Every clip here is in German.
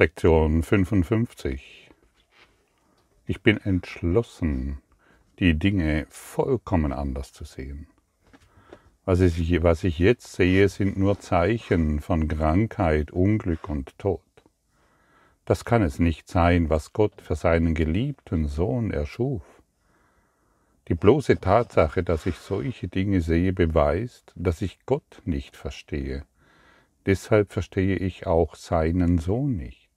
Lektion 55. Ich bin entschlossen, die Dinge vollkommen anders zu sehen. Was ich, was ich jetzt sehe, sind nur Zeichen von Krankheit, Unglück und Tod. Das kann es nicht sein, was Gott für seinen geliebten Sohn erschuf. Die bloße Tatsache, dass ich solche Dinge sehe, beweist, dass ich Gott nicht verstehe. Deshalb verstehe ich auch seinen Sohn nicht.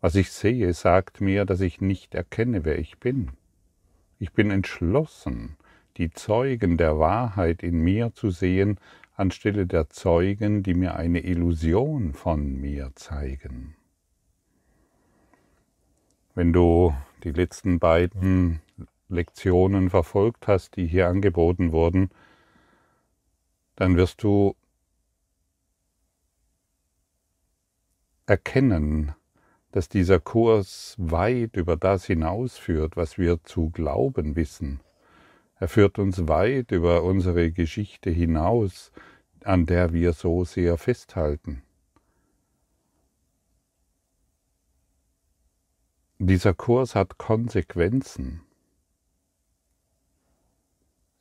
Was ich sehe, sagt mir, dass ich nicht erkenne, wer ich bin. Ich bin entschlossen, die Zeugen der Wahrheit in mir zu sehen, anstelle der Zeugen, die mir eine Illusion von mir zeigen. Wenn du die letzten beiden Lektionen verfolgt hast, die hier angeboten wurden, dann wirst du erkennen, dass dieser Kurs weit über das hinausführt, was wir zu glauben wissen. Er führt uns weit über unsere Geschichte hinaus, an der wir so sehr festhalten. Dieser Kurs hat Konsequenzen.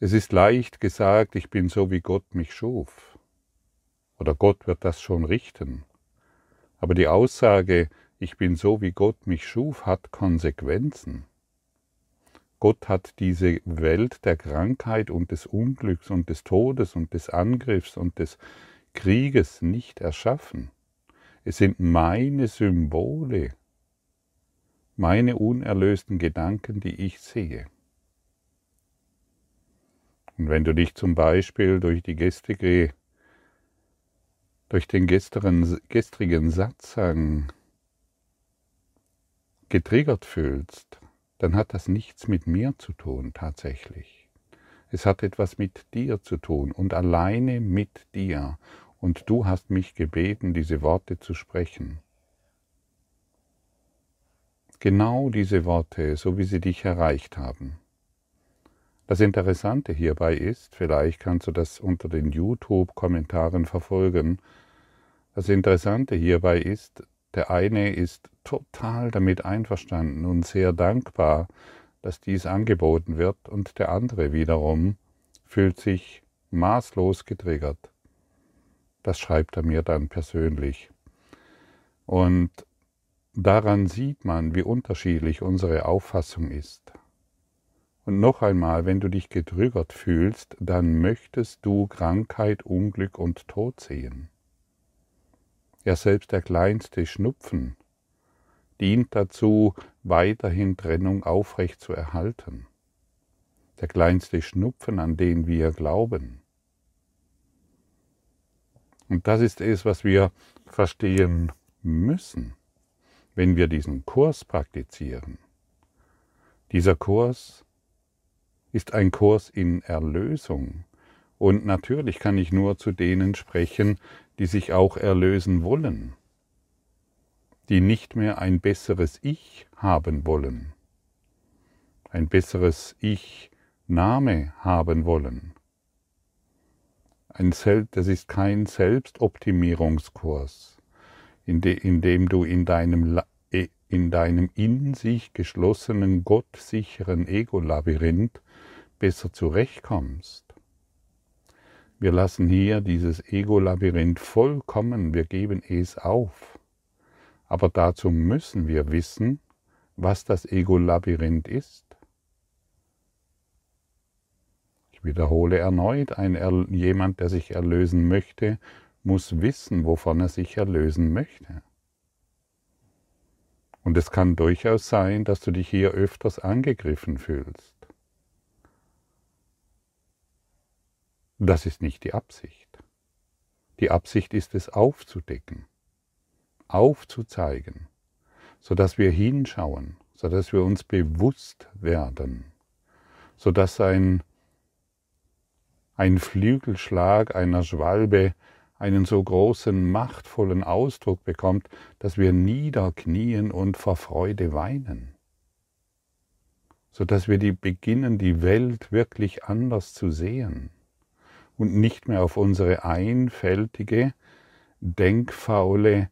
Es ist leicht gesagt, ich bin so, wie Gott mich schuf. Oder Gott wird das schon richten. Aber die Aussage, ich bin so, wie Gott mich schuf, hat Konsequenzen. Gott hat diese Welt der Krankheit und des Unglücks und des Todes und des Angriffs und des Krieges nicht erschaffen. Es sind meine Symbole, meine unerlösten Gedanken, die ich sehe. Und wenn du dich zum Beispiel durch die gestrige, durch den gestrigen, gestrigen Satzang getriggert fühlst, dann hat das nichts mit mir zu tun tatsächlich. Es hat etwas mit dir zu tun und alleine mit dir. Und du hast mich gebeten, diese Worte zu sprechen. Genau diese Worte, so wie sie dich erreicht haben. Das Interessante hierbei ist, vielleicht kannst du das unter den YouTube-Kommentaren verfolgen, das Interessante hierbei ist, der eine ist total damit einverstanden und sehr dankbar, dass dies angeboten wird, und der andere wiederum fühlt sich maßlos getriggert. Das schreibt er mir dann persönlich. Und daran sieht man, wie unterschiedlich unsere Auffassung ist. Und noch einmal, wenn du dich getriggert fühlst, dann möchtest du Krankheit, Unglück und Tod sehen. Ja, selbst der kleinste Schnupfen dient dazu, weiterhin Trennung aufrecht zu erhalten. Der kleinste Schnupfen, an den wir glauben. Und das ist es, was wir verstehen müssen, wenn wir diesen Kurs praktizieren. Dieser Kurs ist ein Kurs in Erlösung. Und natürlich kann ich nur zu denen sprechen, die sich auch erlösen wollen, die nicht mehr ein besseres Ich haben wollen, ein besseres Ich-Name haben wollen. Ein Selbst, das ist kein Selbstoptimierungskurs, in, de, in dem du in deinem, e, in deinem in sich geschlossenen, gottsicheren Ego-Labyrinth besser zurechtkommst wir lassen hier dieses Ego-Labyrinth vollkommen, wir geben es auf. Aber dazu müssen wir wissen, was das Ego-Labyrinth ist. Ich wiederhole erneut, ein jemand, der sich erlösen möchte, muss wissen, wovon er sich erlösen möchte. Und es kann durchaus sein, dass du dich hier öfters angegriffen fühlst. Das ist nicht die Absicht. Die Absicht ist es aufzudecken, aufzuzeigen, sodass wir hinschauen, sodass wir uns bewusst werden, sodass ein, ein Flügelschlag einer Schwalbe einen so großen, machtvollen Ausdruck bekommt, dass wir niederknien und vor Freude weinen, sodass wir die beginnen, die Welt wirklich anders zu sehen und nicht mehr auf unsere einfältige, denkfaule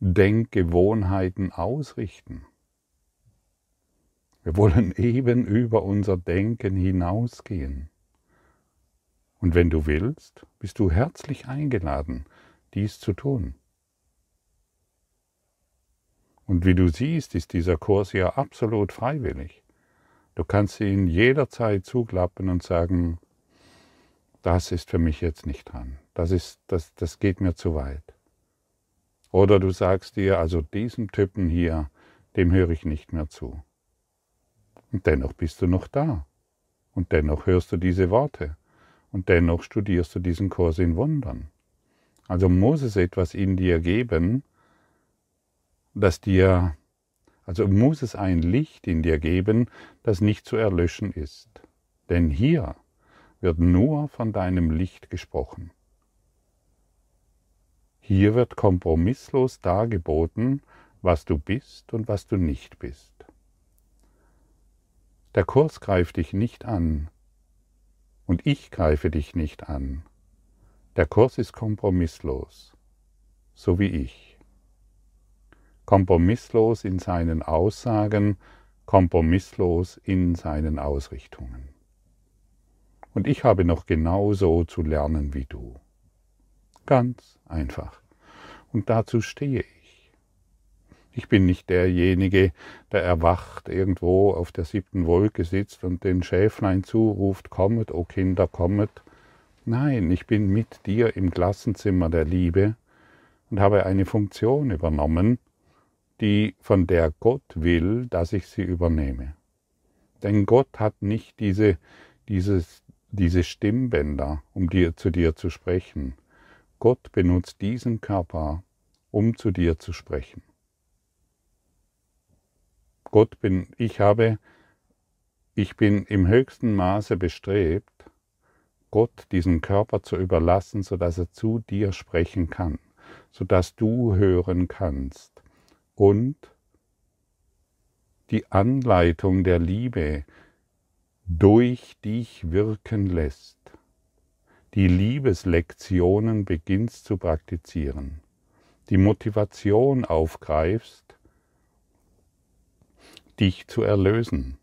Denkgewohnheiten ausrichten. Wir wollen eben über unser Denken hinausgehen. Und wenn du willst, bist du herzlich eingeladen, dies zu tun. Und wie du siehst, ist dieser Kurs ja absolut freiwillig. Du kannst ihn jederzeit zuklappen und sagen, das ist für mich jetzt nicht dran. Das, ist, das, das geht mir zu weit. Oder du sagst dir, also diesem Typen hier, dem höre ich nicht mehr zu. Und dennoch bist du noch da. Und dennoch hörst du diese Worte. Und dennoch studierst du diesen Kurs in Wundern. Also muss es etwas in dir geben, das dir, also muss es ein Licht in dir geben, das nicht zu erlöschen ist. Denn hier wird nur von deinem Licht gesprochen. Hier wird kompromisslos dargeboten, was du bist und was du nicht bist. Der Kurs greift dich nicht an und ich greife dich nicht an. Der Kurs ist kompromisslos, so wie ich. Kompromisslos in seinen Aussagen, kompromisslos in seinen Ausrichtungen. Und ich habe noch genauso zu lernen wie du. Ganz einfach. Und dazu stehe ich. Ich bin nicht derjenige, der erwacht irgendwo auf der siebten Wolke sitzt und den Schäflein zuruft, kommet, o Kinder, kommet. Nein, ich bin mit dir im Klassenzimmer der Liebe und habe eine Funktion übernommen, die von der Gott will, dass ich sie übernehme. Denn Gott hat nicht diese, dieses, diese Stimmbänder, um dir, zu dir zu sprechen. Gott benutzt diesen Körper, um zu dir zu sprechen. Gott bin, ich habe, ich bin im höchsten Maße bestrebt, Gott diesen Körper zu überlassen, sodass er zu dir sprechen kann, sodass du hören kannst und die Anleitung der Liebe durch dich wirken lässt, die Liebeslektionen beginnst zu praktizieren, die Motivation aufgreifst, dich zu erlösen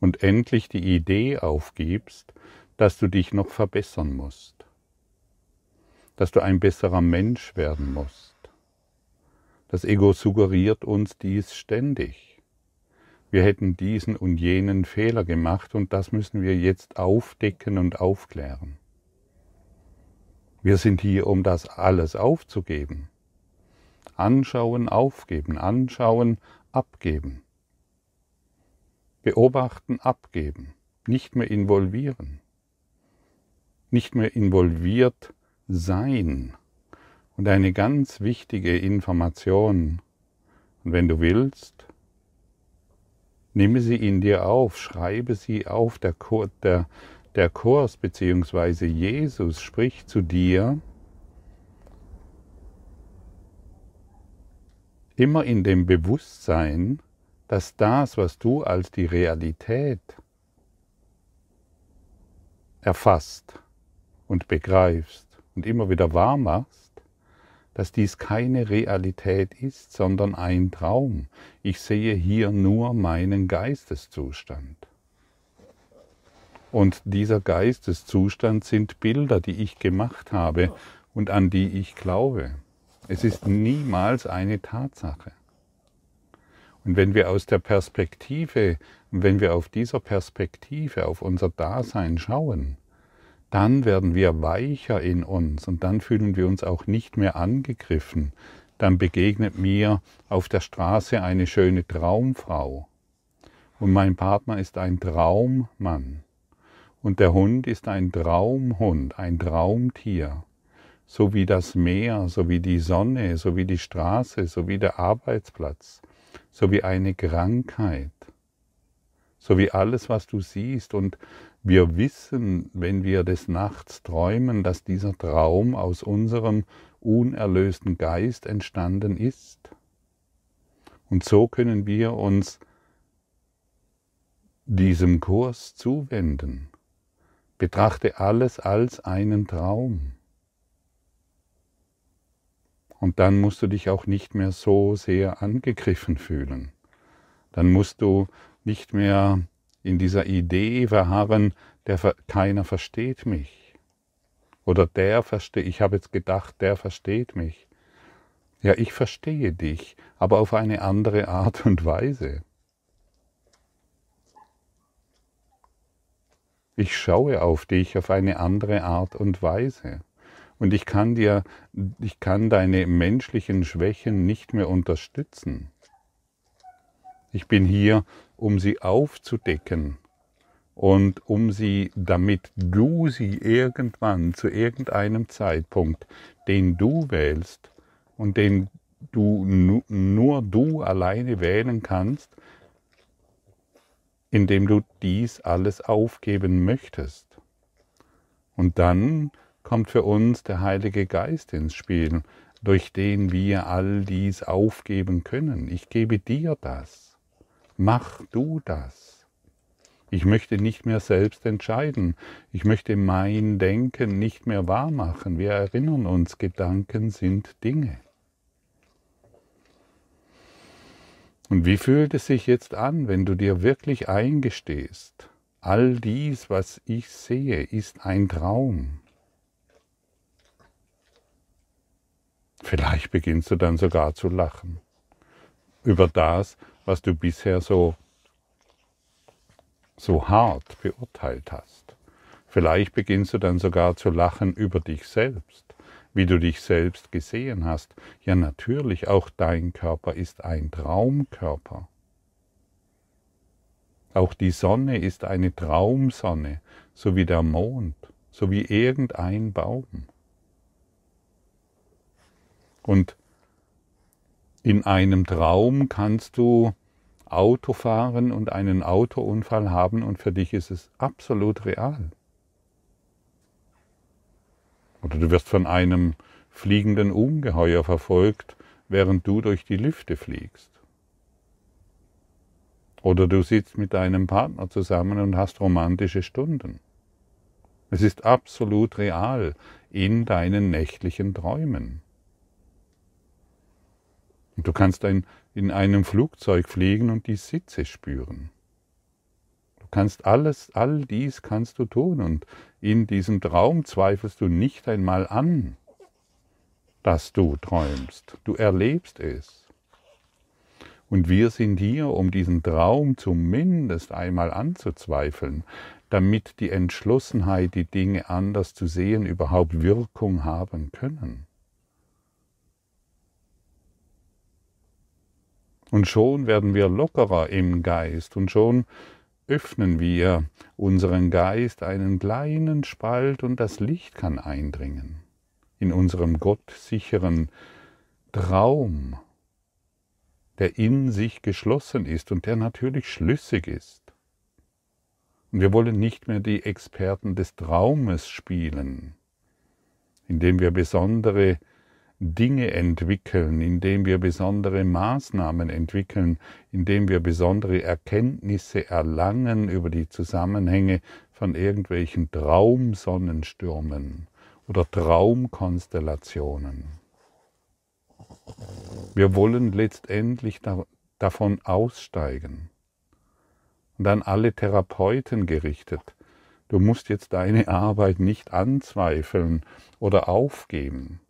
und endlich die Idee aufgibst, dass du dich noch verbessern musst, dass du ein besserer Mensch werden musst. Das Ego suggeriert uns dies ständig. Wir hätten diesen und jenen Fehler gemacht und das müssen wir jetzt aufdecken und aufklären. Wir sind hier, um das alles aufzugeben. Anschauen, aufgeben, anschauen, abgeben. Beobachten, abgeben. Nicht mehr involvieren. Nicht mehr involviert sein. Und eine ganz wichtige Information, und wenn du willst, nehme sie in dir auf, schreibe sie auf, der, Kurs, der, der Kurs bzw. Jesus spricht zu dir, immer in dem Bewusstsein, dass das, was du als die Realität erfasst und begreifst und immer wieder wahr machst, dass dies keine Realität ist, sondern ein Traum. Ich sehe hier nur meinen Geisteszustand. Und dieser Geisteszustand sind Bilder, die ich gemacht habe und an die ich glaube. Es ist niemals eine Tatsache. Und wenn wir aus der Perspektive, wenn wir auf dieser Perspektive auf unser Dasein schauen, dann werden wir weicher in uns und dann fühlen wir uns auch nicht mehr angegriffen. Dann begegnet mir auf der Straße eine schöne Traumfrau und mein Partner ist ein Traummann und der Hund ist ein Traumhund, ein Traumtier so wie das Meer, so wie die Sonne, so wie die Straße, so wie der Arbeitsplatz, so wie eine Krankheit, so wie alles, was du siehst. Und wir wissen, wenn wir des Nachts träumen, dass dieser Traum aus unserem unerlösten Geist entstanden ist. Und so können wir uns diesem Kurs zuwenden. Betrachte alles als einen Traum. Und dann musst du dich auch nicht mehr so sehr angegriffen fühlen. Dann musst du nicht mehr in dieser Idee verharren, der keiner versteht mich. Oder der versteht, ich habe jetzt gedacht, der versteht mich. Ja, ich verstehe dich, aber auf eine andere Art und Weise. Ich schaue auf dich auf eine andere Art und Weise. Und ich kann dir, ich kann deine menschlichen Schwächen nicht mehr unterstützen. Ich bin hier, um sie aufzudecken und um sie, damit du sie irgendwann zu irgendeinem Zeitpunkt, den du wählst und den du nur du alleine wählen kannst, indem du dies alles aufgeben möchtest. Und dann kommt für uns der Heilige Geist ins Spiel, durch den wir all dies aufgeben können. Ich gebe dir das. Mach du das. Ich möchte nicht mehr selbst entscheiden. Ich möchte mein Denken nicht mehr wahrmachen. Wir erinnern uns, Gedanken sind Dinge. Und wie fühlt es sich jetzt an, wenn du dir wirklich eingestehst, all dies, was ich sehe, ist ein Traum? Vielleicht beginnst du dann sogar zu lachen über das, was du bisher so, so hart beurteilt hast. Vielleicht beginnst du dann sogar zu lachen über dich selbst wie du dich selbst gesehen hast. Ja natürlich, auch dein Körper ist ein Traumkörper. Auch die Sonne ist eine Traumsonne, so wie der Mond, so wie irgendein Baum. Und in einem Traum kannst du Auto fahren und einen Autounfall haben und für dich ist es absolut real. Oder du wirst von einem fliegenden Ungeheuer verfolgt, während du durch die Lüfte fliegst. Oder du sitzt mit deinem Partner zusammen und hast romantische Stunden. Es ist absolut real in deinen nächtlichen Träumen. Und du kannst ein, in einem Flugzeug fliegen und die Sitze spüren kannst alles, all dies kannst du tun und in diesem Traum zweifelst du nicht einmal an, dass du träumst. Du erlebst es. Und wir sind hier, um diesen Traum zumindest einmal anzuzweifeln, damit die Entschlossenheit, die Dinge anders zu sehen, überhaupt Wirkung haben können. Und schon werden wir lockerer im Geist und schon öffnen wir unseren Geist einen kleinen Spalt und das Licht kann eindringen in unserem gottsicheren Traum, der in sich geschlossen ist und der natürlich schlüssig ist. Und wir wollen nicht mehr die Experten des Traumes spielen, indem wir besondere Dinge entwickeln, indem wir besondere Maßnahmen entwickeln, indem wir besondere Erkenntnisse erlangen über die Zusammenhänge von irgendwelchen Traumsonnenstürmen oder Traumkonstellationen. Wir wollen letztendlich da, davon aussteigen. Und an alle Therapeuten gerichtet. Du musst jetzt deine Arbeit nicht anzweifeln oder aufgeben.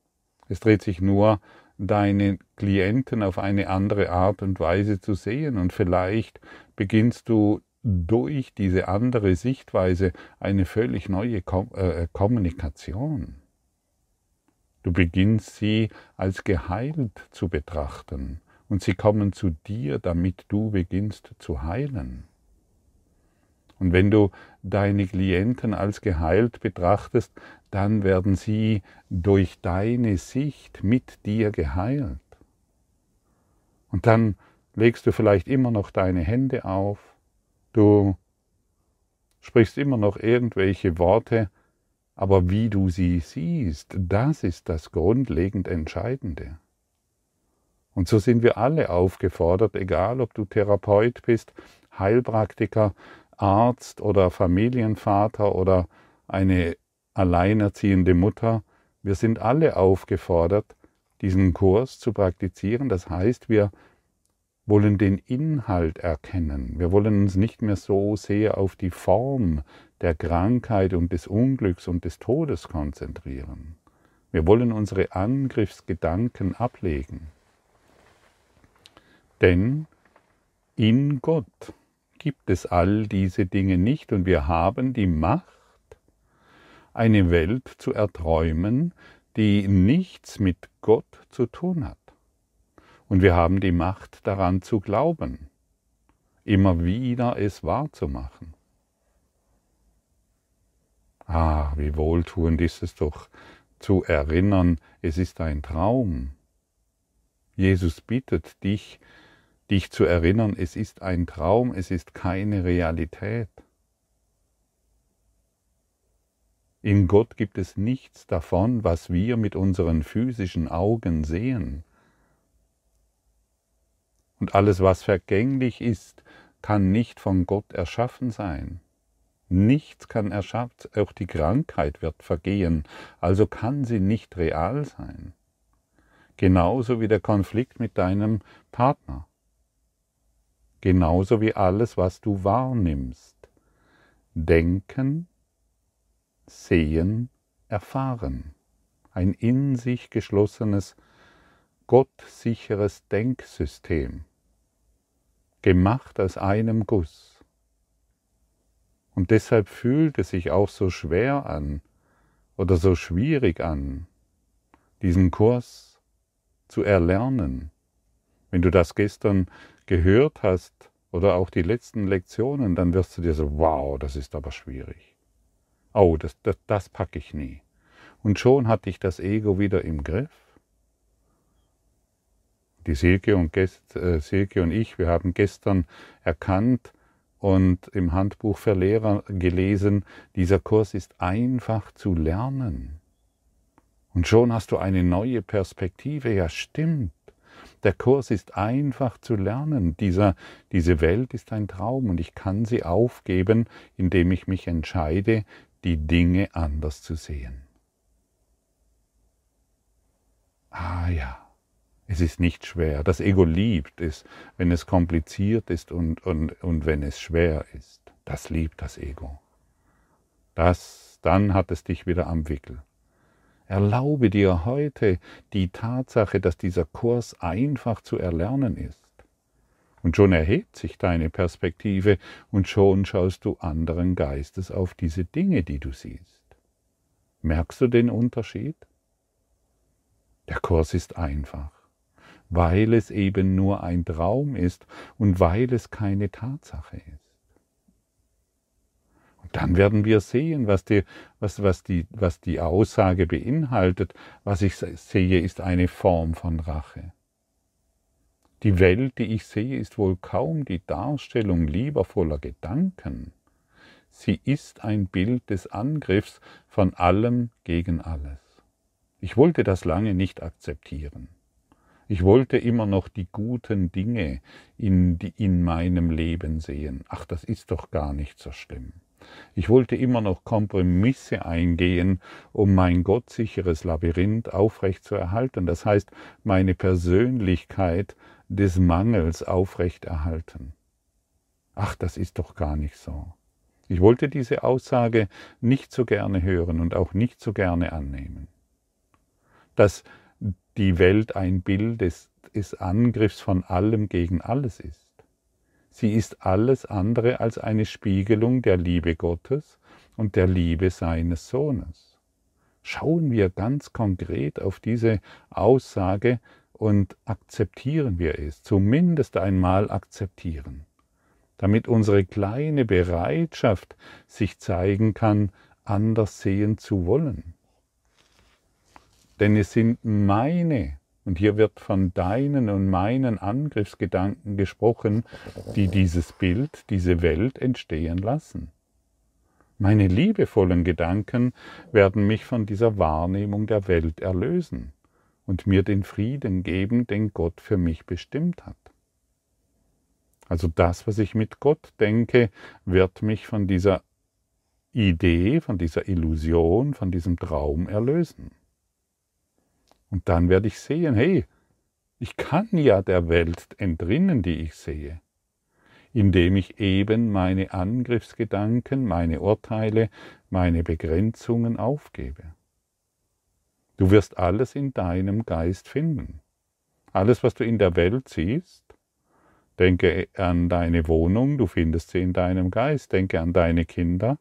Es dreht sich nur, deine Klienten auf eine andere Art und Weise zu sehen und vielleicht beginnst du durch diese andere Sichtweise eine völlig neue äh, Kommunikation. Du beginnst sie als geheilt zu betrachten und sie kommen zu dir, damit du beginnst zu heilen. Und wenn du deine Klienten als geheilt betrachtest, dann werden sie durch deine Sicht mit dir geheilt. Und dann legst du vielleicht immer noch deine Hände auf, du sprichst immer noch irgendwelche Worte, aber wie du sie siehst, das ist das grundlegend Entscheidende. Und so sind wir alle aufgefordert, egal ob du Therapeut bist, Heilpraktiker, Arzt oder Familienvater oder eine alleinerziehende Mutter, wir sind alle aufgefordert, diesen Kurs zu praktizieren. Das heißt, wir wollen den Inhalt erkennen. Wir wollen uns nicht mehr so sehr auf die Form der Krankheit und des Unglücks und des Todes konzentrieren. Wir wollen unsere Angriffsgedanken ablegen. Denn in Gott gibt es all diese Dinge nicht und wir haben die Macht, eine Welt zu erträumen, die nichts mit Gott zu tun hat. Und wir haben die Macht daran zu glauben, immer wieder es wahrzumachen. Ah, wie wohltuend ist es doch zu erinnern, es ist ein Traum. Jesus bittet dich, dich zu erinnern, es ist ein Traum, es ist keine Realität. In Gott gibt es nichts davon, was wir mit unseren physischen Augen sehen. Und alles, was vergänglich ist, kann nicht von Gott erschaffen sein. Nichts kann erschaffen, auch die Krankheit wird vergehen, also kann sie nicht real sein. Genauso wie der Konflikt mit deinem Partner. Genauso wie alles, was du wahrnimmst. Denken, sehen, erfahren. Ein in sich geschlossenes, gottsicheres Denksystem gemacht aus einem Guss. Und deshalb fühlt es sich auch so schwer an oder so schwierig an, diesen Kurs zu erlernen. Wenn du das gestern gehört hast oder auch die letzten Lektionen, dann wirst du dir so, wow, das ist aber schwierig. Oh, das, das, das packe ich nie. Und schon hatte ich das Ego wieder im Griff die Silke und, äh, Silke und ich, wir haben gestern erkannt und im Handbuch für Lehrer gelesen, dieser Kurs ist einfach zu lernen. Und schon hast du eine neue Perspektive. Ja, stimmt. Der Kurs ist einfach zu lernen. Dieser, diese Welt ist ein Traum und ich kann sie aufgeben, indem ich mich entscheide, die Dinge anders zu sehen. Ah ja. Es ist nicht schwer. Das Ego liebt es, wenn es kompliziert ist und, und, und wenn es schwer ist. Das liebt das Ego. Das, dann hat es dich wieder am Wickel. Erlaube dir heute die Tatsache, dass dieser Kurs einfach zu erlernen ist. Und schon erhebt sich deine Perspektive und schon schaust du anderen Geistes auf diese Dinge, die du siehst. Merkst du den Unterschied? Der Kurs ist einfach weil es eben nur ein Traum ist und weil es keine Tatsache ist. Dann werden wir sehen, was die, was, was, die, was die Aussage beinhaltet. Was ich sehe, ist eine Form von Rache. Die Welt, die ich sehe, ist wohl kaum die Darstellung liebevoller Gedanken. Sie ist ein Bild des Angriffs von allem gegen alles. Ich wollte das lange nicht akzeptieren. Ich wollte immer noch die guten Dinge in, in meinem Leben sehen. Ach, das ist doch gar nicht so schlimm. Ich wollte immer noch Kompromisse eingehen, um mein gottsicheres Labyrinth aufrecht zu erhalten. Das heißt, meine Persönlichkeit des Mangels aufrecht erhalten. Ach, das ist doch gar nicht so. Ich wollte diese Aussage nicht so gerne hören und auch nicht so gerne annehmen. Dass die Welt ein Bild des, des Angriffs von allem gegen alles ist. Sie ist alles andere als eine Spiegelung der Liebe Gottes und der Liebe seines Sohnes. Schauen wir ganz konkret auf diese Aussage und akzeptieren wir es, zumindest einmal akzeptieren, damit unsere kleine Bereitschaft sich zeigen kann, anders sehen zu wollen denn es sind meine, und hier wird von deinen und meinen Angriffsgedanken gesprochen, die dieses Bild, diese Welt entstehen lassen. Meine liebevollen Gedanken werden mich von dieser Wahrnehmung der Welt erlösen und mir den Frieden geben, den Gott für mich bestimmt hat. Also das, was ich mit Gott denke, wird mich von dieser Idee, von dieser Illusion, von diesem Traum erlösen. Und dann werde ich sehen, hey, ich kann ja der Welt entrinnen, die ich sehe, indem ich eben meine Angriffsgedanken, meine Urteile, meine Begrenzungen aufgebe. Du wirst alles in deinem Geist finden. Alles, was du in der Welt siehst, denke an deine Wohnung, du findest sie in deinem Geist. Denke an deine Kinder,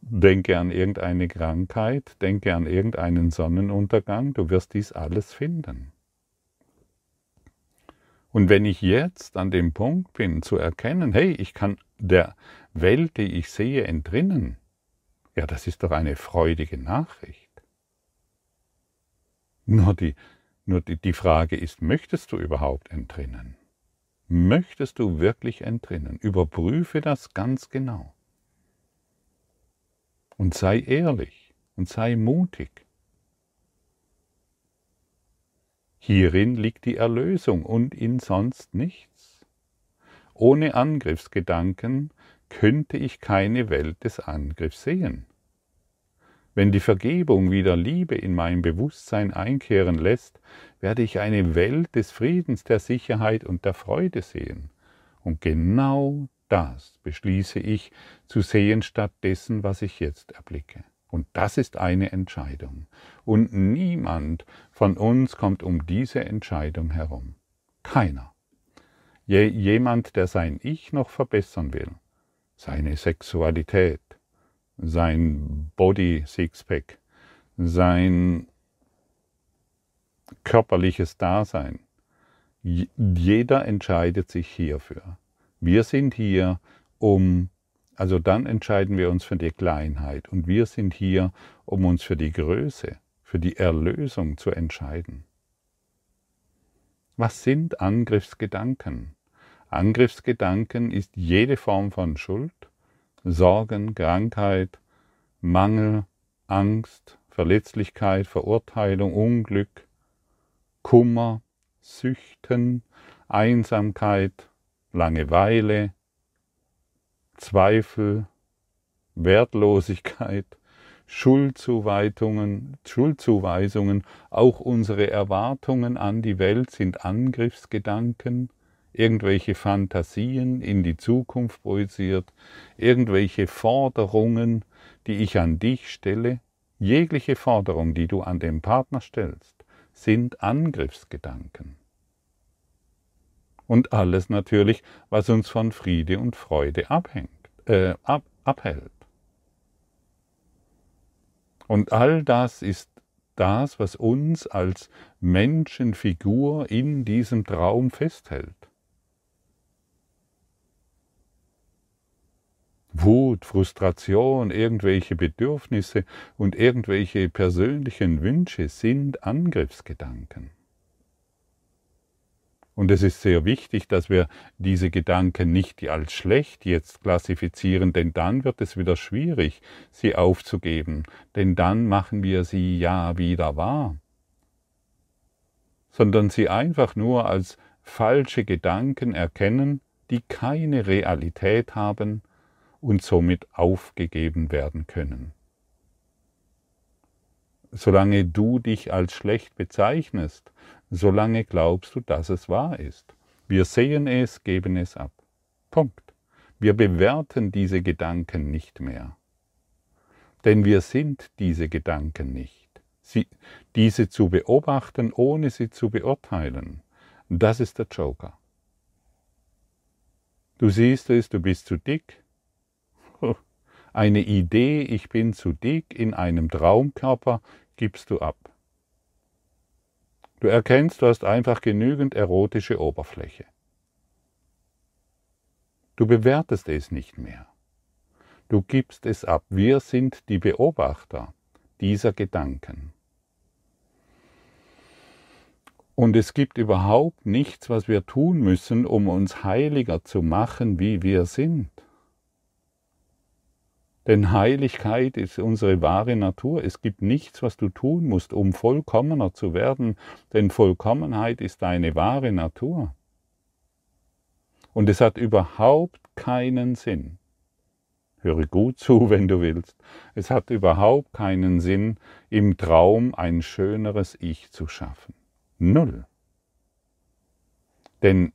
denke an irgendeine Krankheit, denke an irgendeinen Sonnenuntergang, du wirst dies alles finden. Und wenn ich jetzt an dem Punkt bin, zu erkennen, hey, ich kann der Welt, die ich sehe, entrinnen, ja, das ist doch eine freudige Nachricht. Nur die, nur die, die Frage ist, möchtest du überhaupt entrinnen? Möchtest du wirklich entrinnen? Überprüfe das ganz genau. Und sei ehrlich und sei mutig. Hierin liegt die Erlösung und in sonst nichts. Ohne Angriffsgedanken könnte ich keine Welt des Angriffs sehen. Wenn die Vergebung wieder Liebe in mein Bewusstsein einkehren lässt, werde ich eine Welt des Friedens, der Sicherheit und der Freude sehen. Und genau das beschließe ich zu sehen statt dessen, was ich jetzt erblicke. Und das ist eine Entscheidung. Und niemand von uns kommt um diese Entscheidung herum. Keiner. Je, jemand, der sein Ich noch verbessern will, seine Sexualität, sein Body Sixpack, sein körperliches Dasein, jeder entscheidet sich hierfür. Wir sind hier, um also dann entscheiden wir uns für die Kleinheit und wir sind hier, um uns für die Größe, für die Erlösung zu entscheiden. Was sind Angriffsgedanken? Angriffsgedanken ist jede Form von Schuld, Sorgen, Krankheit, Mangel, Angst, Verletzlichkeit, Verurteilung, Unglück, Kummer, Süchten, Einsamkeit, Langeweile, Zweifel, Wertlosigkeit, Schuldzuweisungen, Schuldzuweisungen, auch unsere Erwartungen an die Welt sind Angriffsgedanken, irgendwelche Fantasien in die Zukunft projiziert, irgendwelche Forderungen, die ich an dich stelle, jegliche Forderung, die du an den Partner stellst, sind Angriffsgedanken und alles natürlich, was uns von Friede und Freude abhängt, äh, ab, abhält. Und all das ist das, was uns als Menschenfigur in diesem Traum festhält. Wut, Frustration, irgendwelche Bedürfnisse und irgendwelche persönlichen Wünsche sind Angriffsgedanken. Und es ist sehr wichtig, dass wir diese Gedanken nicht als schlecht jetzt klassifizieren, denn dann wird es wieder schwierig, sie aufzugeben, denn dann machen wir sie ja wieder wahr, sondern sie einfach nur als falsche Gedanken erkennen, die keine Realität haben und somit aufgegeben werden können. Solange du dich als schlecht bezeichnest, solange glaubst du, dass es wahr ist. Wir sehen es, geben es ab. Punkt. Wir bewerten diese Gedanken nicht mehr. Denn wir sind diese Gedanken nicht. Sie, diese zu beobachten, ohne sie zu beurteilen, das ist der Joker. Du siehst es, du bist zu dick. Eine Idee, ich bin zu dick in einem Traumkörper, gibst du ab. Du erkennst, du hast einfach genügend erotische Oberfläche. Du bewertest es nicht mehr. Du gibst es ab. Wir sind die Beobachter dieser Gedanken. Und es gibt überhaupt nichts, was wir tun müssen, um uns heiliger zu machen, wie wir sind. Denn Heiligkeit ist unsere wahre Natur. Es gibt nichts, was du tun musst, um vollkommener zu werden, denn Vollkommenheit ist deine wahre Natur. Und es hat überhaupt keinen Sinn, Höre gut zu, wenn du willst. Es hat überhaupt keinen Sinn, im Traum ein schöneres Ich zu schaffen. Null. Denn,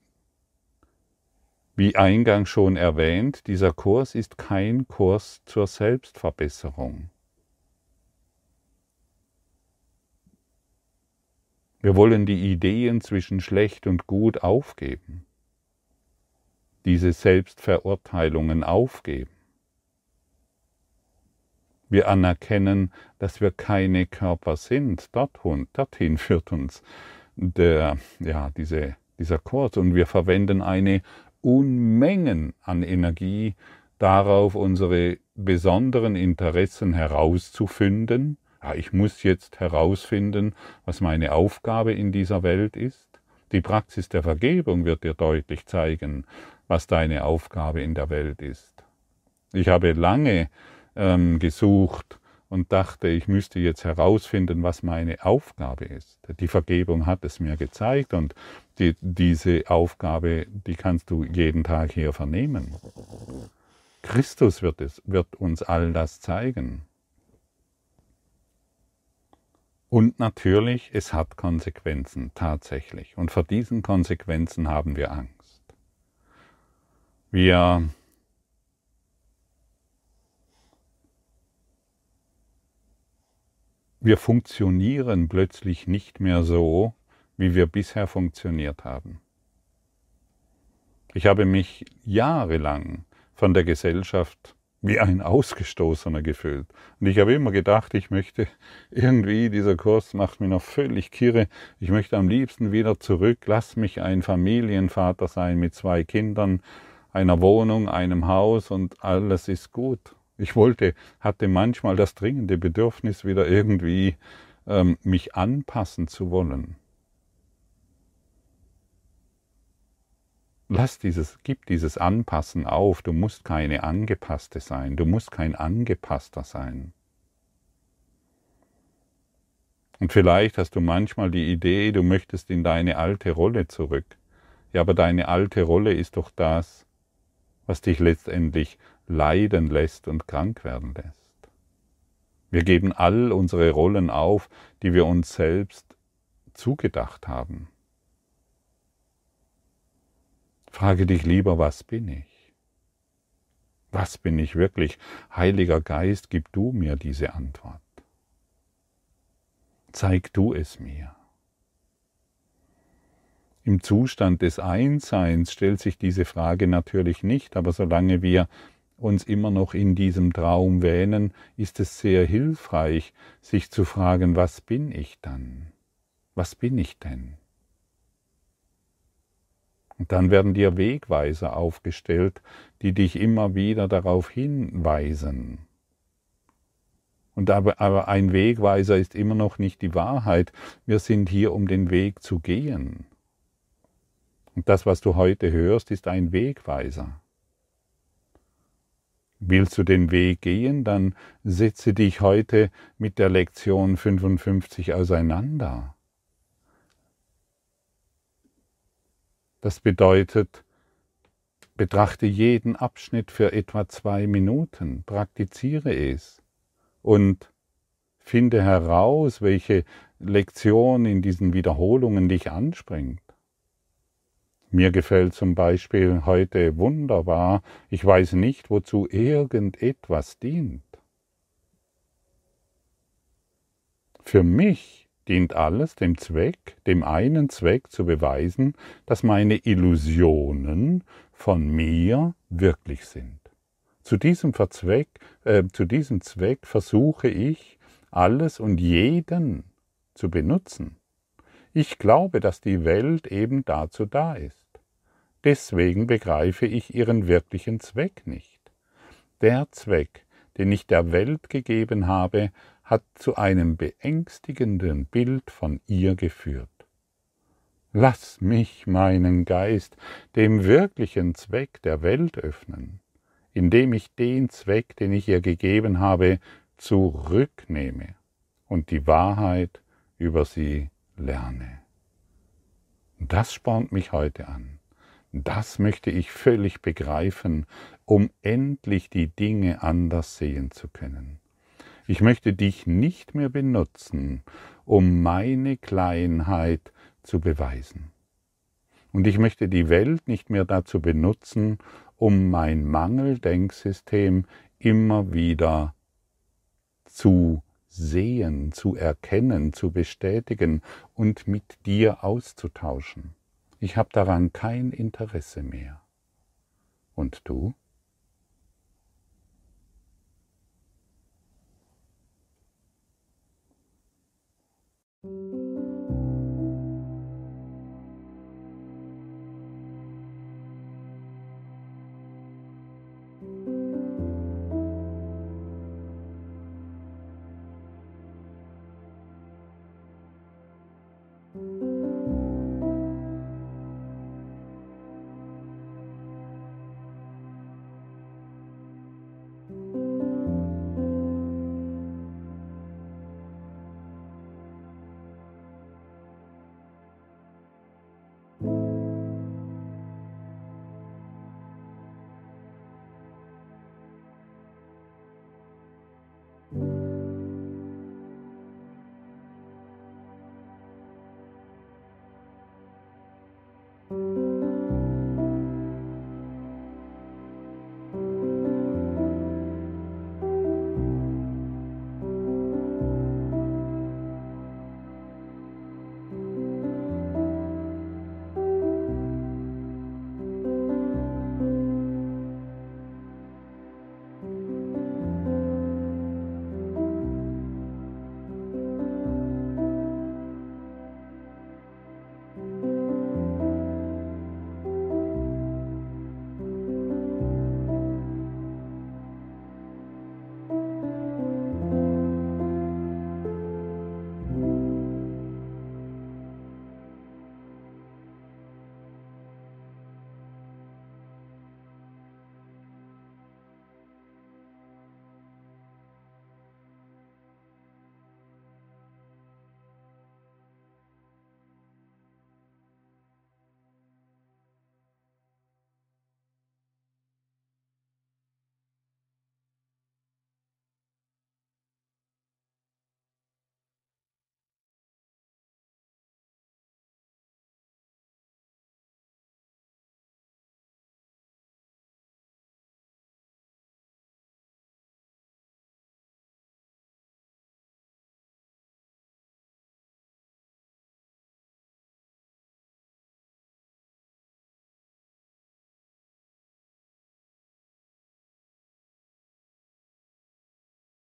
wie eingangs schon erwähnt, dieser Kurs ist kein Kurs zur Selbstverbesserung. Wir wollen die Ideen zwischen schlecht und gut aufgeben, diese Selbstverurteilungen aufgeben. Wir anerkennen, dass wir keine Körper sind. Dorthin, dorthin führt uns der, ja, diese, dieser Kurs. Und wir verwenden eine Unmengen an Energie darauf, unsere besonderen Interessen herauszufinden. Ja, ich muss jetzt herausfinden, was meine Aufgabe in dieser Welt ist. Die Praxis der Vergebung wird dir deutlich zeigen, was deine Aufgabe in der Welt ist. Ich habe lange ähm, gesucht und dachte, ich müsste jetzt herausfinden, was meine Aufgabe ist. Die Vergebung hat es mir gezeigt und die, diese Aufgabe, die kannst du jeden Tag hier vernehmen. Christus wird, es, wird uns all das zeigen. Und natürlich, es hat Konsequenzen, tatsächlich. Und vor diesen Konsequenzen haben wir Angst. Wir wir funktionieren plötzlich nicht mehr so, wie wir bisher funktioniert haben. Ich habe mich jahrelang von der Gesellschaft wie ein Ausgestoßener gefühlt. Und ich habe immer gedacht, ich möchte irgendwie, dieser Kurs macht mich noch völlig kirre, ich möchte am liebsten wieder zurück, lass mich ein Familienvater sein mit zwei Kindern, einer Wohnung, einem Haus und alles ist gut. Ich wollte, hatte manchmal das dringende Bedürfnis, wieder irgendwie ähm, mich anpassen zu wollen. Lass dieses, gib dieses Anpassen auf. Du musst keine Angepasste sein. Du musst kein Angepasster sein. Und vielleicht hast du manchmal die Idee, du möchtest in deine alte Rolle zurück. Ja, aber deine alte Rolle ist doch das, was dich letztendlich leiden lässt und krank werden lässt. Wir geben all unsere Rollen auf, die wir uns selbst zugedacht haben. Frage dich lieber, was bin ich? Was bin ich wirklich? Heiliger Geist, gib du mir diese Antwort. Zeig du es mir. Im Zustand des Einseins stellt sich diese Frage natürlich nicht, aber solange wir uns immer noch in diesem Traum wähnen, ist es sehr hilfreich, sich zu fragen, was bin ich dann? Was bin ich denn? Dann werden dir Wegweiser aufgestellt, die dich immer wieder darauf hinweisen. Und aber, aber ein Wegweiser ist immer noch nicht die Wahrheit. Wir sind hier, um den Weg zu gehen. Und das, was du heute hörst, ist ein Wegweiser. Willst du den Weg gehen, dann setze dich heute mit der Lektion 55 auseinander. Das bedeutet, betrachte jeden Abschnitt für etwa zwei Minuten, praktiziere es und finde heraus, welche Lektion in diesen Wiederholungen dich anspringt. Mir gefällt zum Beispiel heute wunderbar, ich weiß nicht, wozu irgendetwas dient. Für mich dient alles dem Zweck, dem einen Zweck zu beweisen, dass meine Illusionen von mir wirklich sind. Zu diesem, Verzweck, äh, zu diesem Zweck versuche ich, alles und jeden zu benutzen. Ich glaube, dass die Welt eben dazu da ist. Deswegen begreife ich ihren wirklichen Zweck nicht. Der Zweck, den ich der Welt gegeben habe, hat zu einem beängstigenden Bild von ihr geführt. Lass mich meinen Geist dem wirklichen Zweck der Welt öffnen, indem ich den Zweck, den ich ihr gegeben habe, zurücknehme und die Wahrheit über sie lerne. Das spornt mich heute an Das möchte ich völlig begreifen, um endlich die Dinge anders sehen zu können. Ich möchte dich nicht mehr benutzen, um meine Kleinheit zu beweisen. Und ich möchte die Welt nicht mehr dazu benutzen, um mein Mangeldenksystem immer wieder zu sehen, zu erkennen, zu bestätigen und mit dir auszutauschen. Ich habe daran kein Interesse mehr. Und du?